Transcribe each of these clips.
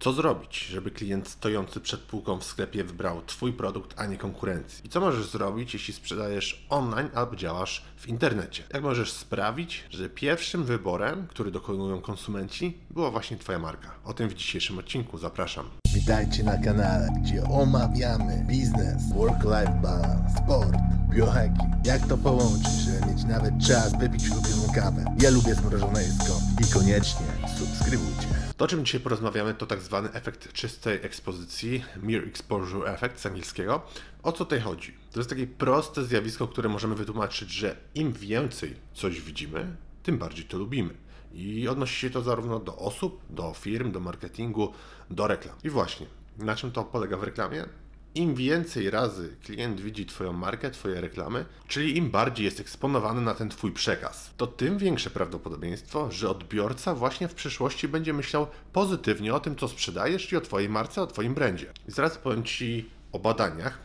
Co zrobić, żeby klient stojący przed półką w sklepie wybrał Twój produkt, a nie konkurencji? I co możesz zrobić, jeśli sprzedajesz online albo działasz w internecie? Jak możesz sprawić, że pierwszym wyborem, który dokonują konsumenci, była właśnie Twoja marka? O tym w dzisiejszym odcinku zapraszam. Witajcie na kanale, gdzie omawiamy biznes, work-life balance, sport, biohacking. Jak to połączyć, żeby mieć nawet czas wypić ulubioną kawę? Ja lubię zmrożone jedzko. I koniecznie subskrybujcie. To, o czym dzisiaj porozmawiamy, to tak zwany efekt czystej ekspozycji, Mere Exposure Effect z angielskiego. O co tutaj chodzi? To jest takie proste zjawisko, które możemy wytłumaczyć, że im więcej coś widzimy, tym bardziej to lubimy. I odnosi się to zarówno do osób, do firm, do marketingu, do reklam. I właśnie, na czym to polega w reklamie? Im więcej razy klient widzi Twoją markę, Twoje reklamy, czyli im bardziej jest eksponowany na ten Twój przekaz, to tym większe prawdopodobieństwo, że odbiorca właśnie w przyszłości będzie myślał pozytywnie o tym, co sprzedajesz i o Twojej marce, o Twoim brandzie. I zaraz powiem Ci o badaniach,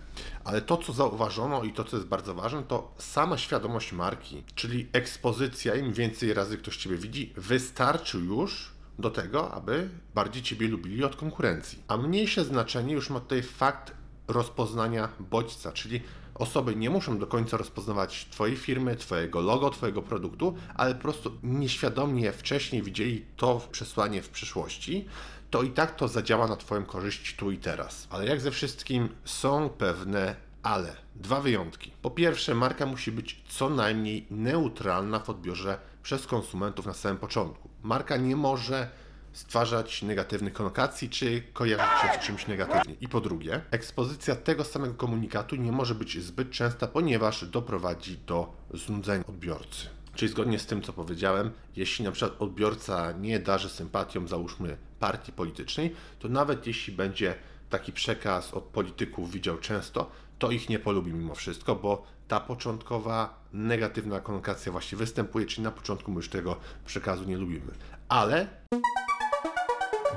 ale to, co zauważono i to, co jest bardzo ważne, to sama świadomość marki, czyli ekspozycja, im więcej razy ktoś Ciebie widzi, wystarczy już do tego, aby bardziej Ciebie lubili od konkurencji. A mniejsze znaczenie już ma tutaj fakt rozpoznania bodźca, czyli osoby nie muszą do końca rozpoznawać Twojej firmy, Twojego logo, Twojego produktu, ale po prostu nieświadomie wcześniej widzieli to przesłanie w przyszłości, to i tak to zadziała na Twoją korzyść tu i teraz. Ale jak ze wszystkim są pewne ale. Dwa wyjątki. Po pierwsze, marka musi być co najmniej neutralna w odbiorze przez konsumentów na samym początku. Marka nie może stwarzać negatywnych konotacji, czy kojarzyć się z czymś negatywnie. I po drugie, ekspozycja tego samego komunikatu nie może być zbyt częsta, ponieważ doprowadzi do znudzenia odbiorcy. Czyli zgodnie z tym, co powiedziałem, jeśli na przykład odbiorca nie darzy sympatią, załóżmy, partii politycznej, to nawet jeśli będzie taki przekaz od polityków widział często, to ich nie polubi mimo wszystko, bo ta początkowa negatywna konotacja właśnie występuje, czyli na początku my już tego przekazu nie lubimy. Ale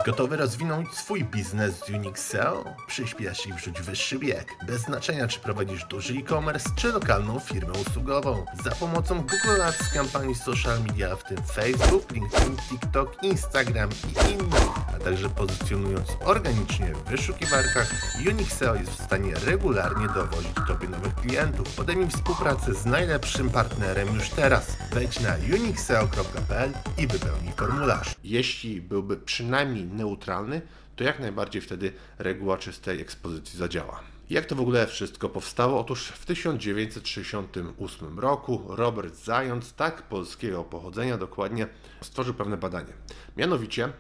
Gotowy rozwinąć swój biznes z Unixel? Przyspiesz i wrzuć wyższy bieg. Bez znaczenia, czy prowadzisz duży e-commerce, czy lokalną firmę usługową. Za pomocą Google Ads, kampanii social media, w tym Facebook, LinkedIn, TikTok, Instagram i innych, także pozycjonując organicznie w wyszukiwarkach, Unixel jest w stanie regularnie dowozić Tobie nowych klientów. Podejmij współpracę z najlepszym partnerem już teraz. Wejdź na unixel.pl i wypełnij formularz. jeśli byłby przynajmniej neutralny, to jak najbardziej wtedy reguła czystej ekspozycji zadziała. Jak to w ogóle wszystko powstało? Otóż w 1968 roku Robert Zając, tak polskiego pochodzenia dokładnie, stworzył pewne badanie. Mianowicie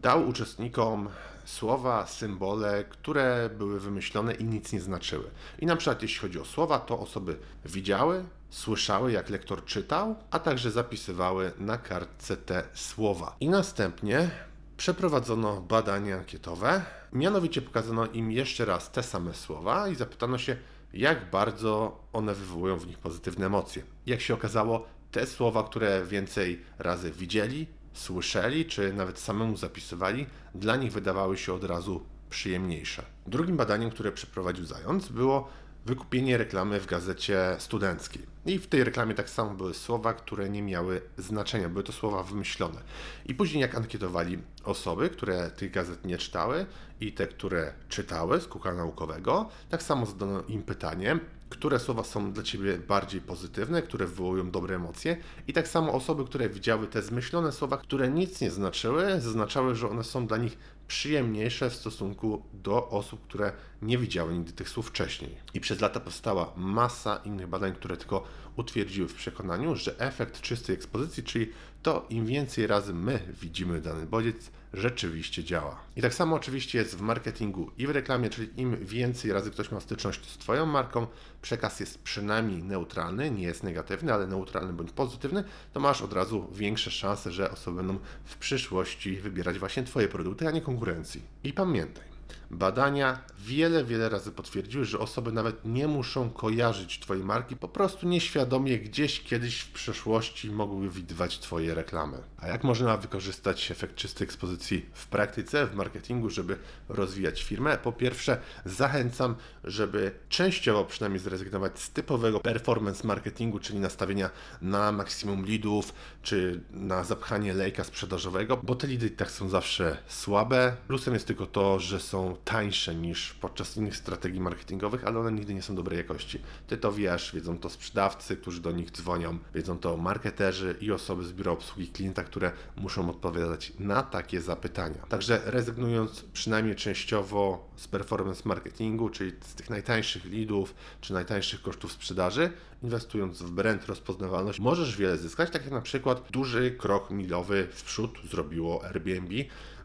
dał uczestnikom słowa, symbole, które były wymyślone i nic nie znaczyły. I na przykład jeśli chodzi o słowa, to osoby widziały, słyszały jak lektor czytał, a także zapisywały na kartce te słowa. I następnie przeprowadzono badania ankietowe, mianowicie pokazano im jeszcze raz te same słowa i zapytano się, jak bardzo one wywołują w nich pozytywne emocje. Jak się okazało, te słowa, które więcej razy widzieli, słyszeli, czy nawet samemu zapisywali, dla nich wydawały się od razu przyjemniejsze. Drugim badaniem, które przeprowadził Zając, było wykupienie reklamy w gazecie studenckiej. I w tej reklamie tak samo były słowa, które nie miały znaczenia, były to słowa wymyślone. I później, jak ankietowali osoby, które tych gazet nie czytały i te, które czytały z kuka naukowego, tak samo zadano im pytanie, które słowa są dla Ciebie bardziej pozytywne, które wywołują dobre emocje i tak samo osoby, które widziały te zmyślone słowa, które nic nie znaczyły, zaznaczały, że one są dla nich przyjemniejsze w stosunku do osób, które nie widziały nigdy tych słów wcześniej. I przez lata powstała masa innych badań, które tylko utwierdziły w przekonaniu, że efekt czystej ekspozycji, czyli to im więcej razy my widzimy dany bodziec, rzeczywiście działa. I tak samo oczywiście jest w marketingu i w reklamie, czyli im więcej razy ktoś ma styczność z Twoją marką, przekaz jest przynajmniej neutralny, nie jest negatywny, ale neutralny bądź pozytywny, to masz od razu większe szanse, że osoby będą w przyszłości wybierać właśnie Twoje produkty, a nie konkurencji. I pamiętaj, Badania wiele, wiele razy potwierdziły, że osoby nawet nie muszą kojarzyć Twojej marki, po prostu nieświadomie gdzieś kiedyś w przeszłości mogły widywać Twoje reklamy. A jak można wykorzystać efekt czystej ekspozycji w praktyce, w marketingu, żeby rozwijać firmę? Po pierwsze, zachęcam, żeby częściowo przynajmniej zrezygnować z typowego performance marketingu, czyli nastawienia na maksimum leadów, czy na zapchanie lejka sprzedażowego, bo te lidy tak są zawsze słabe. Plusem jest tylko to, że są tańsze niż podczas innych strategii marketingowych, ale one nigdy nie są dobrej jakości. Ty to wiesz, wiedzą to sprzedawcy, którzy do nich dzwonią, wiedzą to marketerzy i osoby z biura obsługi klienta, które muszą odpowiadać na takie zapytania. Także rezygnując przynajmniej częściowo z performance marketingu, czyli z tych najtańszych leadów czy najtańszych kosztów sprzedaży, inwestując w brand rozpoznawalność, możesz wiele zyskać, tak jak na przykład duży krok milowy w przód zrobiło Airbnb,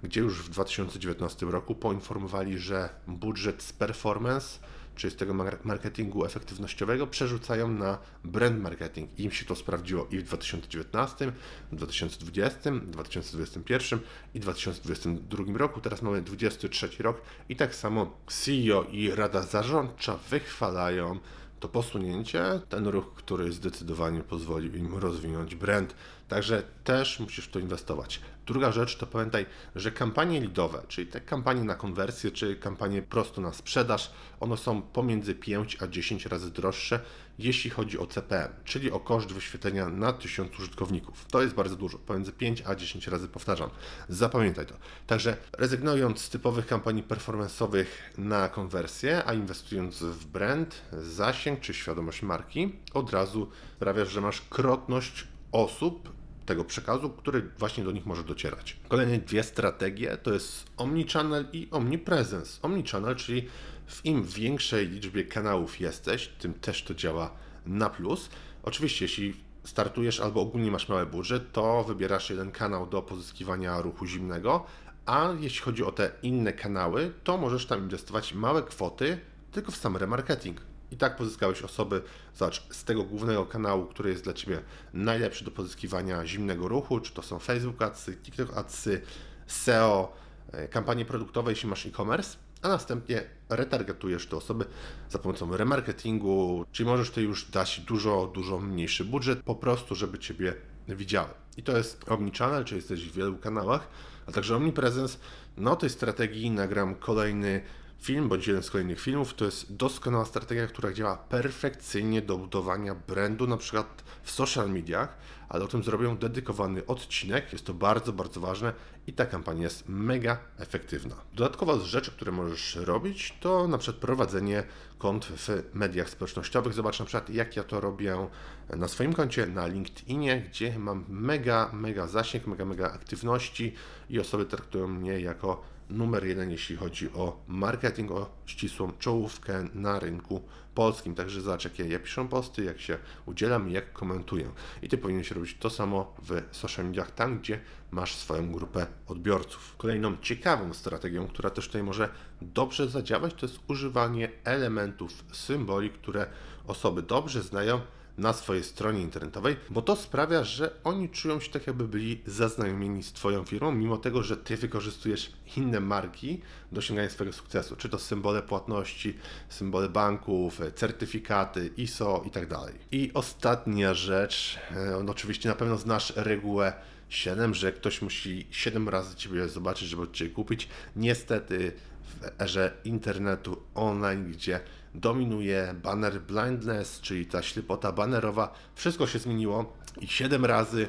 gdzie już w 2019 roku poinformowali, że budżet z performance czy z tego marketingu efektywnościowego przerzucają na brand marketing. Im się to sprawdziło i w 2019, 2020, 2021 i 2022 roku. Teraz mamy 2023 rok i tak samo CEO i Rada Zarządcza wychwalają to posunięcie, ten ruch, który zdecydowanie pozwolił im rozwinąć brand. Także też musisz w to inwestować. Druga rzecz to pamiętaj, że kampanie lidowe, czyli te kampanie na konwersję, czy kampanie prosto na sprzedaż, one są pomiędzy 5 a 10 razy droższe, jeśli chodzi o CPM, czyli o koszt wyświetlenia na 1000 użytkowników. To jest bardzo dużo, pomiędzy 5 a 10 razy powtarzam. Zapamiętaj to. Także rezygnując z typowych kampanii performance'owych na konwersję, a inwestując w brand, zasięg czy świadomość marki, od razu sprawiasz, że masz krotność osób tego przekazu, który właśnie do nich może docierać. Kolejne dwie strategie to jest omnichannel i omnipresence. Omnichannel, czyli w im większej liczbie kanałów jesteś, tym też to działa na plus. Oczywiście, jeśli startujesz albo ogólnie masz mały budżet, to wybierasz jeden kanał do pozyskiwania ruchu zimnego, a jeśli chodzi o te inne kanały, to możesz tam inwestować małe kwoty tylko w sam remarketing. I tak pozyskałeś osoby, zobacz, z tego głównego kanału, który jest dla Ciebie najlepszy do pozyskiwania zimnego ruchu, czy to są Facebook Adsy, TikTok Adsy, SEO, e, kampanie produktowe, jeśli masz e-commerce, a następnie retargetujesz te osoby za pomocą remarketingu, czyli możesz Ty już dać dużo, dużo mniejszy budżet, po prostu, żeby Ciebie widziały. I to jest Omnichannel, czyli jesteś w wielu kanałach, a także Omnipresence. No tej strategii nagram kolejny film bądź jeden z kolejnych filmów to jest doskonała strategia, która działa perfekcyjnie do budowania brandu, na przykład w social mediach, ale o tym zrobią dedykowany odcinek. Jest to bardzo, bardzo ważne i ta kampania jest mega efektywna. Dodatkowo z rzeczy, które możesz robić, to na przykład prowadzenie kont w mediach społecznościowych. Zobacz na przykład, jak ja to robię na swoim koncie na LinkedInie, gdzie mam mega, mega zasięg, mega, mega aktywności i osoby traktują mnie jako numer jeden, jeśli chodzi o marketing, o ścisłą czołówkę na rynku polskim. Także zobacz, jakie ja piszę posty, jak się udzielam i jak komentuję. I Ty powinieneś robić to samo w social mediach, tam gdzie masz swoją grupę odbiorców. Kolejną ciekawą strategią, która też tutaj może dobrze zadziałać, to jest używanie elementów symboli, które osoby dobrze znają, na swojej stronie internetowej, bo to sprawia, że oni czują się tak, jakby byli zaznajomieni z Twoją firmą, mimo tego, że Ty wykorzystujesz inne marki do osiągania swojego sukcesu, czy to symbole płatności, symbole banków, certyfikaty, ISO i tak dalej. I ostatnia rzecz, e, no oczywiście na pewno znasz regułę 7, że ktoś musi 7 razy Ciebie zobaczyć, żeby Ciebie kupić. Niestety w erze internetu online, gdzie dominuje banner blindness, czyli ta ślepota banerowa. Wszystko się zmieniło i 7 razy,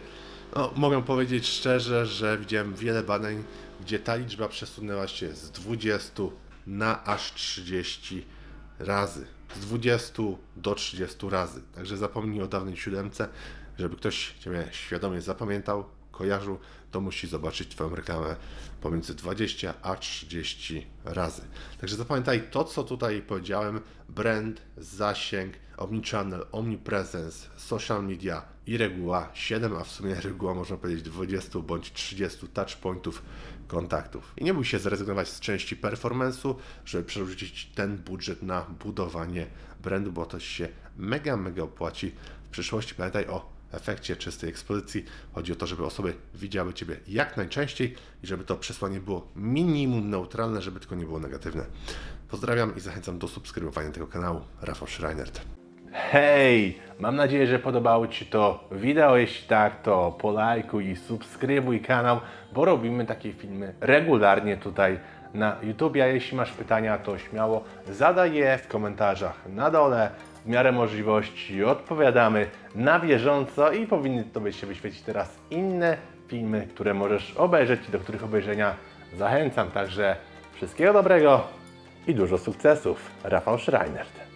no, mogę powiedzieć szczerze, że widziałem wiele badań, gdzie ta liczba przesunęła się z 20 na aż 30 razy. Z 20 do 30 razy. Także zapomnij o dawnej siódemce, żeby ktoś Ciebie świadomie zapamiętał, kojarzył, to musi zobaczyć Twoją reklamę pomiędzy 20 a 30 razy. Także zapamiętaj to, co tutaj powiedziałem: brand, zasięg, omnichannel, omnipresence, social media i reguła 7, a w sumie reguła można powiedzieć 20 bądź 30 touchpointów kontaktów. I nie bój się zrezygnować z części performance'u, żeby przerzucić ten budżet na budowanie brandu, bo to się mega, mega opłaci w przyszłości. Pamiętaj o efekcie czystej ekspozycji. Chodzi o to, żeby osoby widziały Ciebie jak najczęściej i żeby to przesłanie było minimum neutralne, żeby tylko nie było negatywne. Pozdrawiam i zachęcam do subskrybowania tego kanału. Rafał Schreinert. Hej! Mam nadzieję, że podobało Ci to wideo. Jeśli tak, to polajkuj i subskrybuj kanał, bo robimy takie filmy regularnie tutaj na YouTube. A jeśli masz pytania, to śmiało zadaj je w komentarzach na dole. W miarę możliwości odpowiadamy na bieżąco i powinny Tobie się wyświecić teraz inne filmy, które możesz obejrzeć i do których obejrzenia zachęcam. Także wszystkiego dobrego i dużo sukcesów. Rafał Schreinert.